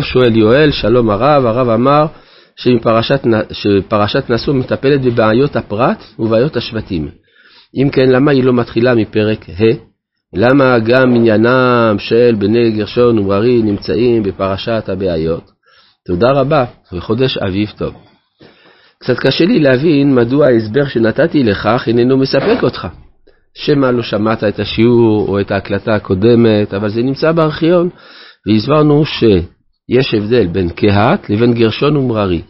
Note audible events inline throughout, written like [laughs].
שואל יואל, שלום הרב, הרב אמר שפרשת, שפרשת נשוא מטפלת בבעיות הפרט ובעיות השבטים. אם כן, למה היא לא מתחילה מפרק ה'? למה גם עניינם של בני גרשון ומררי נמצאים בפרשת הבעיות? תודה רבה, וחודש אביב טוב. קצת קשה לי להבין מדוע ההסבר שנתתי לכך איננו מספק אותך. שמא לא שמעת את השיעור או את ההקלטה הקודמת, אבל זה נמצא בארכיון, והסברנו ש... יש הבדל בין קהת לבין גרשון ומררי.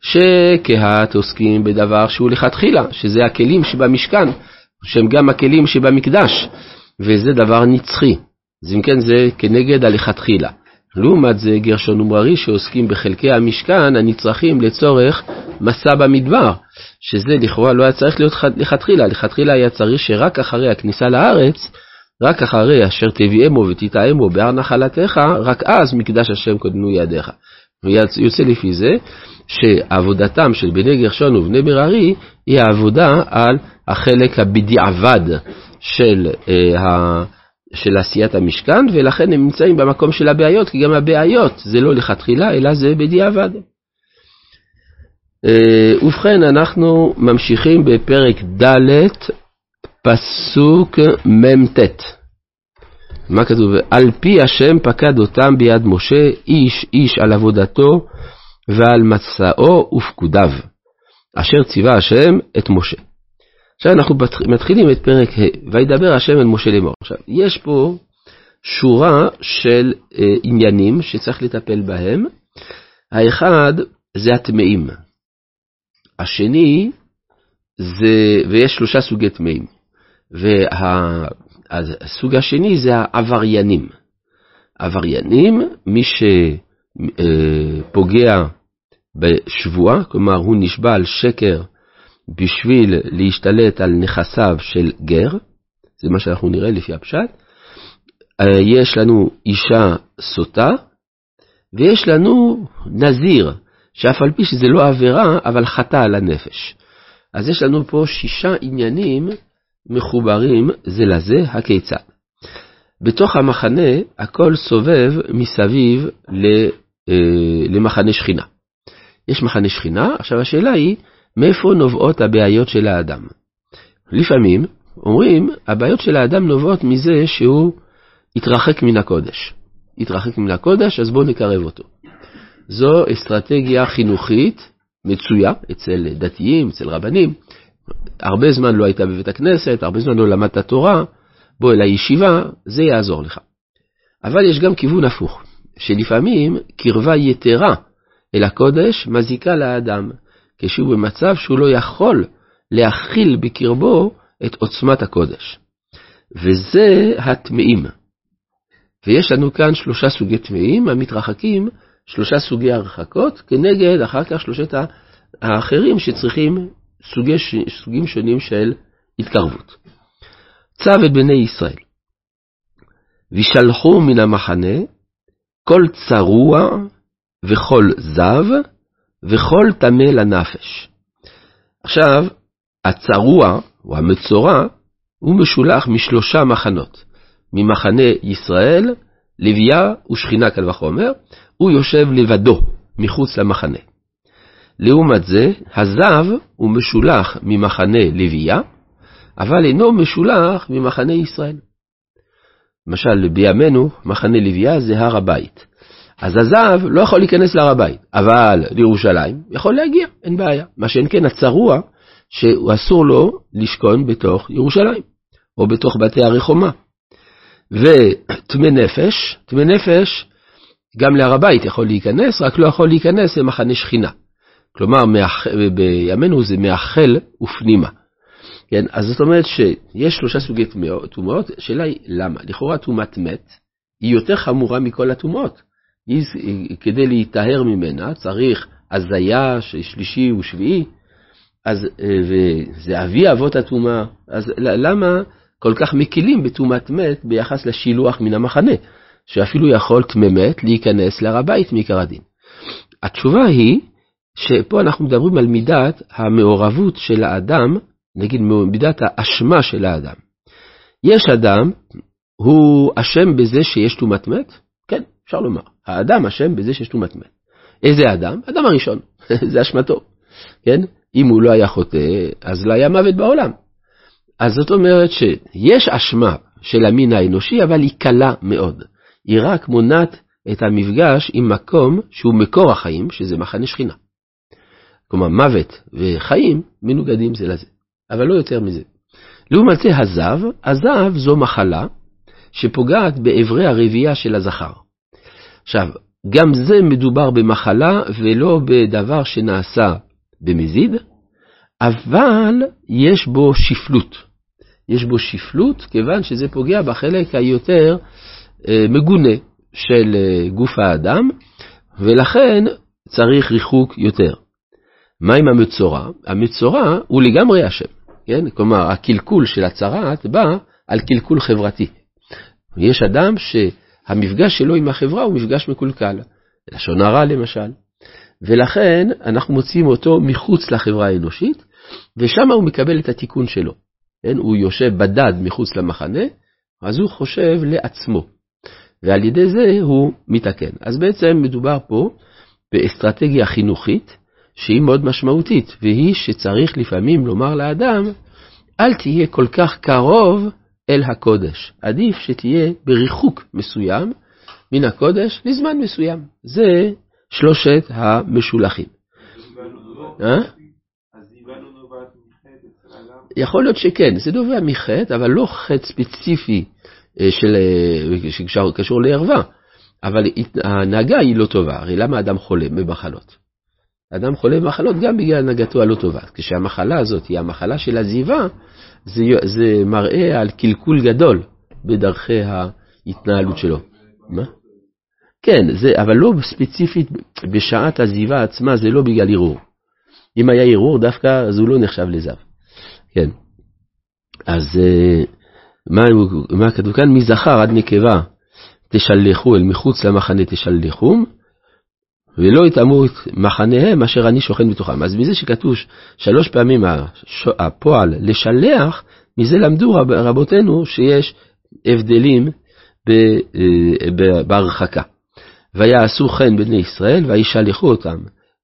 שקהת עוסקים בדבר שהוא לכתחילה, שזה הכלים שבמשכן, שהם גם הכלים שבמקדש, וזה דבר נצחי. אז אם כן זה כנגד הלכתחילה. לעומת זה גרשון ומררי שעוסקים בחלקי המשכן הנצרכים לצורך מסע במדבר, שזה לכאורה לא היה צריך להיות לכתחילה, לכתחילה היה צריך שרק אחרי הכניסה לארץ רק אחרי אשר תביאמו ותטעמו בהר נחלתך, רק אז מקדש השם קודמו ידיך. ויוצא לפי זה שעבודתם של בני גרשון ובני מררי היא העבודה על החלק הבדיעבד של, אה, של עשיית המשכן, ולכן הם נמצאים במקום של הבעיות, כי גם הבעיות זה לא לכתחילה, אלא זה בדיעבד. אה, ובכן, אנחנו ממשיכים בפרק ד' פסוק מ"ט. מה כתוב? על פי השם פקד אותם ביד משה, איש איש על עבודתו ועל מסעו ופקודיו, אשר ציווה השם את משה. עכשיו אנחנו מתחילים את פרק ה', וידבר השם אל משה לאמור. עכשיו, יש פה שורה של אה, עניינים שצריך לטפל בהם. האחד זה הטמאים. השני זה, ויש שלושה סוגי טמאים. והסוג השני זה העבריינים. עבריינים, מי שפוגע בשבועה, כלומר הוא נשבע על שקר בשביל להשתלט על נכסיו של גר, זה מה שאנחנו נראה לפי הפשט. יש לנו אישה סוטה, ויש לנו נזיר, שאף על פי שזה לא עבירה, אבל חטא על הנפש. אז יש לנו פה שישה עניינים מחוברים זה לזה, הכיצד? בתוך המחנה הכל סובב מסביב אה, למחנה שכינה. יש מחנה שכינה, עכשיו השאלה היא, מאיפה נובעות הבעיות של האדם? לפעמים אומרים, הבעיות של האדם נובעות מזה שהוא התרחק מן הקודש. התרחק מן הקודש, אז בואו נקרב אותו. זו אסטרטגיה חינוכית מצויה אצל דתיים, אצל רבנים, הרבה זמן לא היית בבית הכנסת, הרבה זמן לא למדת תורה, בוא אל הישיבה, זה יעזור לך. אבל יש גם כיוון הפוך, שלפעמים קרבה יתרה אל הקודש מזיקה לאדם, כשהוא במצב שהוא לא יכול להכיל בקרבו את עוצמת הקודש. וזה הטמאים. ויש לנו כאן שלושה סוגי טמאים המתרחקים, שלושה סוגי הרחקות, כנגד אחר כך שלושת האחרים שצריכים סוגי, סוגים שונים של התקרבות. צו את בני ישראל, וישלחו מן המחנה כל צרוע וכל זב וכל טמא לנפש. עכשיו, הצרוע, או המצורע, הוא משולח משלושה מחנות. ממחנה ישראל, לוויה ושכינה קל וחומר, הוא יושב לבדו, מחוץ למחנה. לעומת זה, הזב הוא משולח ממחנה לוויה, אבל אינו משולח ממחנה ישראל. למשל, בימינו, מחנה לוויה זה הר הבית. אז הזב לא יכול להיכנס להר הבית, אבל לירושלים יכול להגיע, אין בעיה. מה שאין כן הצרוע, שאסור לו לשכון בתוך ירושלים, או בתוך בתי הרחומה. וטמא נפש, טמא נפש, גם להר הבית יכול להיכנס, רק לא יכול להיכנס למחנה שכינה. כלומר. בימינו זה מאחל ופנימה. כן, אז זאת אומרת שיש שלושה סוגי טומאות, השאלה היא למה? לכאורה טומאת מת היא יותר חמורה מכל הטומאות. כדי להיטהר ממנה צריך הזיה של שלישי ושביעי, אז, וזה אבי אבות הטומאה, אז למה כל כך מקילים בטומאת מת ביחס לשילוח מן המחנה, שאפילו יכול טמא מת להיכנס להר הבית מעיקר הדין? התשובה היא שפה אנחנו מדברים על מידת המעורבות של האדם, נגיד מידת האשמה של האדם. יש אדם, הוא אשם בזה שיש טומאת מת? כן, אפשר לומר. האדם אשם בזה שיש טומאת מת. איזה אדם? האדם הראשון, [laughs] זה אשמתו, כן? אם הוא לא היה חוטא, אז לא היה מוות בעולם. אז זאת אומרת שיש אשמה של המין האנושי, אבל היא קלה מאוד. היא רק מונעת את המפגש עם מקום שהוא מקור החיים, שזה מחנה שכינה. כלומר, מוות וחיים מנוגדים זה לזה, אבל לא יותר מזה. לעומת זה הזב, הזב זו מחלה שפוגעת באברי הרבייה של הזכר. עכשיו, גם זה מדובר במחלה ולא בדבר שנעשה במזיד, אבל יש בו שפלות. יש בו שפלות כיוון שזה פוגע בחלק היותר אה, מגונה של אה, גוף האדם, ולכן צריך ריחוק יותר. מה עם המצורע? המצורע הוא לגמרי אשם, כן? כלומר, הקלקול של הצרעת בא על קלקול חברתי. יש אדם שהמפגש שלו עם החברה הוא מפגש מקולקל, לשון הרע למשל, ולכן אנחנו מוצאים אותו מחוץ לחברה האנושית, ושם הוא מקבל את התיקון שלו. כן? הוא יושב בדד מחוץ למחנה, אז הוא חושב לעצמו, ועל ידי זה הוא מתקן. אז בעצם מדובר פה באסטרטגיה חינוכית שהיא מאוד משמעותית, והיא שצריך לפעמים לומר לאדם, אל תהיה כל כך קרוב אל הקודש. עדיף שתהיה בריחוק מסוים מן הקודש לזמן מסוים. זה שלושת המשולחים. אה? יכול להיות שכן, זה נובע מחטא, אבל לא חטא ספציפי אה, של, אה, שקשור לערווה. אבל ההנהגה היא לא טובה, הרי למה אדם חולה במחלות? אדם חולה במחלות גם בגלל הנהגתו הלא טובה. כשהמחלה הזאת היא המחלה של עזיבה, זה, זה מראה על קלקול גדול בדרכי ההתנהלות שלו. מה? כן, זה, אבל לא ספציפית בשעת עזיבה עצמה, זה לא בגלל ערעור. אם היה ערעור דווקא, אז הוא לא נחשב לזב. כן. אז אה, מה, מה כתוב כאן? מזכר עד נקבה תשלחו אל מחוץ למחנה תשלחום, ולא יטעמו את מחניהם אשר אני שוכן בתוכם. אז מזה שכתוב שלוש פעמים הפועל לשלח, מזה למדו רב, רבותינו שיש הבדלים אה, בהרחקה. ויעשו חן בני ישראל וישלחו אותם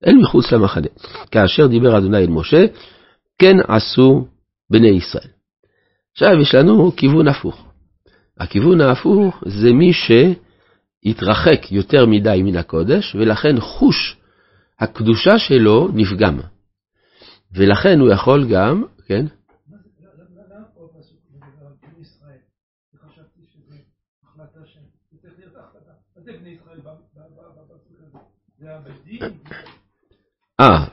אל מחוץ למחנה. כאשר דיבר אדוני אל משה, כן עשו בני ישראל. עכשיו יש לנו כיוון הפוך. הכיוון ההפוך זה מי שהתרחק יותר מדי מן הקודש, ולכן חוש הקדושה שלו נפגם. ולכן הוא יכול גם, כן? אה,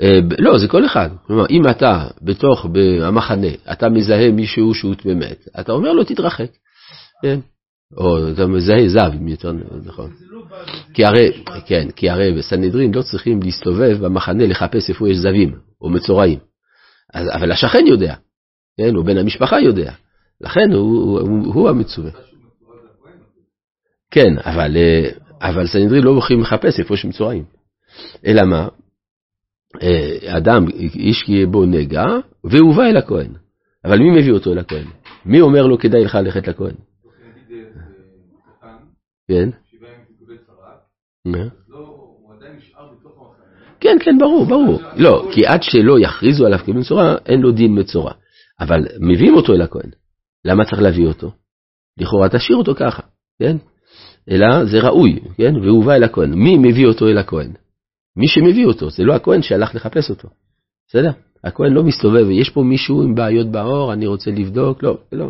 אה, לא, זה כל אחד. כלומר, אם אתה בתוך המחנה, אתה מזהה מישהו שהוא באמת, אתה אומר לו תתרחק. כן. או אתה מזהה זב, אם יותר נכון. כי הרי, כן, כי הרי בסנהדרין לא צריכים להסתובב במחנה לחפש איפה יש זבים או מצורעים. אבל השכן יודע, כן, או בן המשפחה יודע. לכן הוא, הוא, הוא המצווה. כן, אבל, אה, אבל סנהדרין לא הולכים לחפש איפה יש מצורעים. אלא מה? אה, אדם, איש כי בו נגע, והוא בא אל הכהן. אבל מי מביא אותו אל הכהן? מי אומר לו כדאי לך ללכת לכהן? כן. כן, כן, ברור, ברור. לא, כי עד שלא יכריזו עליו כמצורע, אין לו דין מצורע. אבל מביאים אותו אל הכהן. למה צריך להביא אותו? לכאורה תשאיר אותו ככה, כן? אלא זה ראוי, כן? והוא בא אל הכהן. מי מביא אותו אל הכהן? מי שמביא אותו, זה לא הכהן שהלך לחפש אותו. בסדר? הכהן לא מסתובב, יש פה מישהו עם בעיות בעור, אני רוצה לבדוק, לא, לא,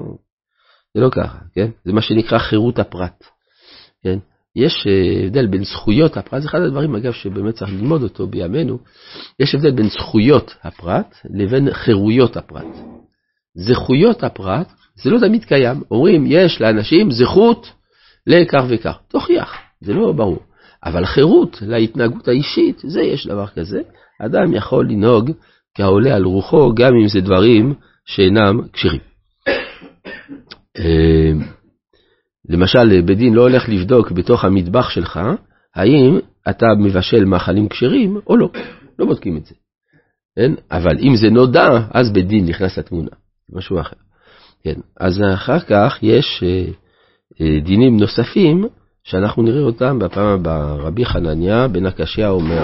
זה לא ככה, כן? זה מה שנקרא חירות הפרט, כן? יש אה, הבדל בין זכויות הפרט, זה אחד הדברים אגב שבאמת צריך ללמוד אותו בימינו, יש הבדל בין זכויות הפרט לבין חירויות הפרט. זכויות הפרט זה לא תמיד קיים, אומרים יש לאנשים זכות לכך וכך, תוכיח, זה לא ברור. אבל חירות להתנהגות האישית, זה יש דבר כזה. אדם יכול לנהוג כעולה על רוחו, גם אם זה דברים שאינם כשרים. למשל, בית דין לא הולך לבדוק בתוך המטבח שלך, האם אתה מבשל מאכלים כשרים או לא. לא בודקים את זה. כן? אבל אם זה נודע, אז בית דין נכנס לתמונה. משהו אחר. כן. אז אחר כך יש אה, אה, דינים נוספים שאנחנו נראה אותם בפעם הבאה. רבי חנניה בן הקשיא אומר,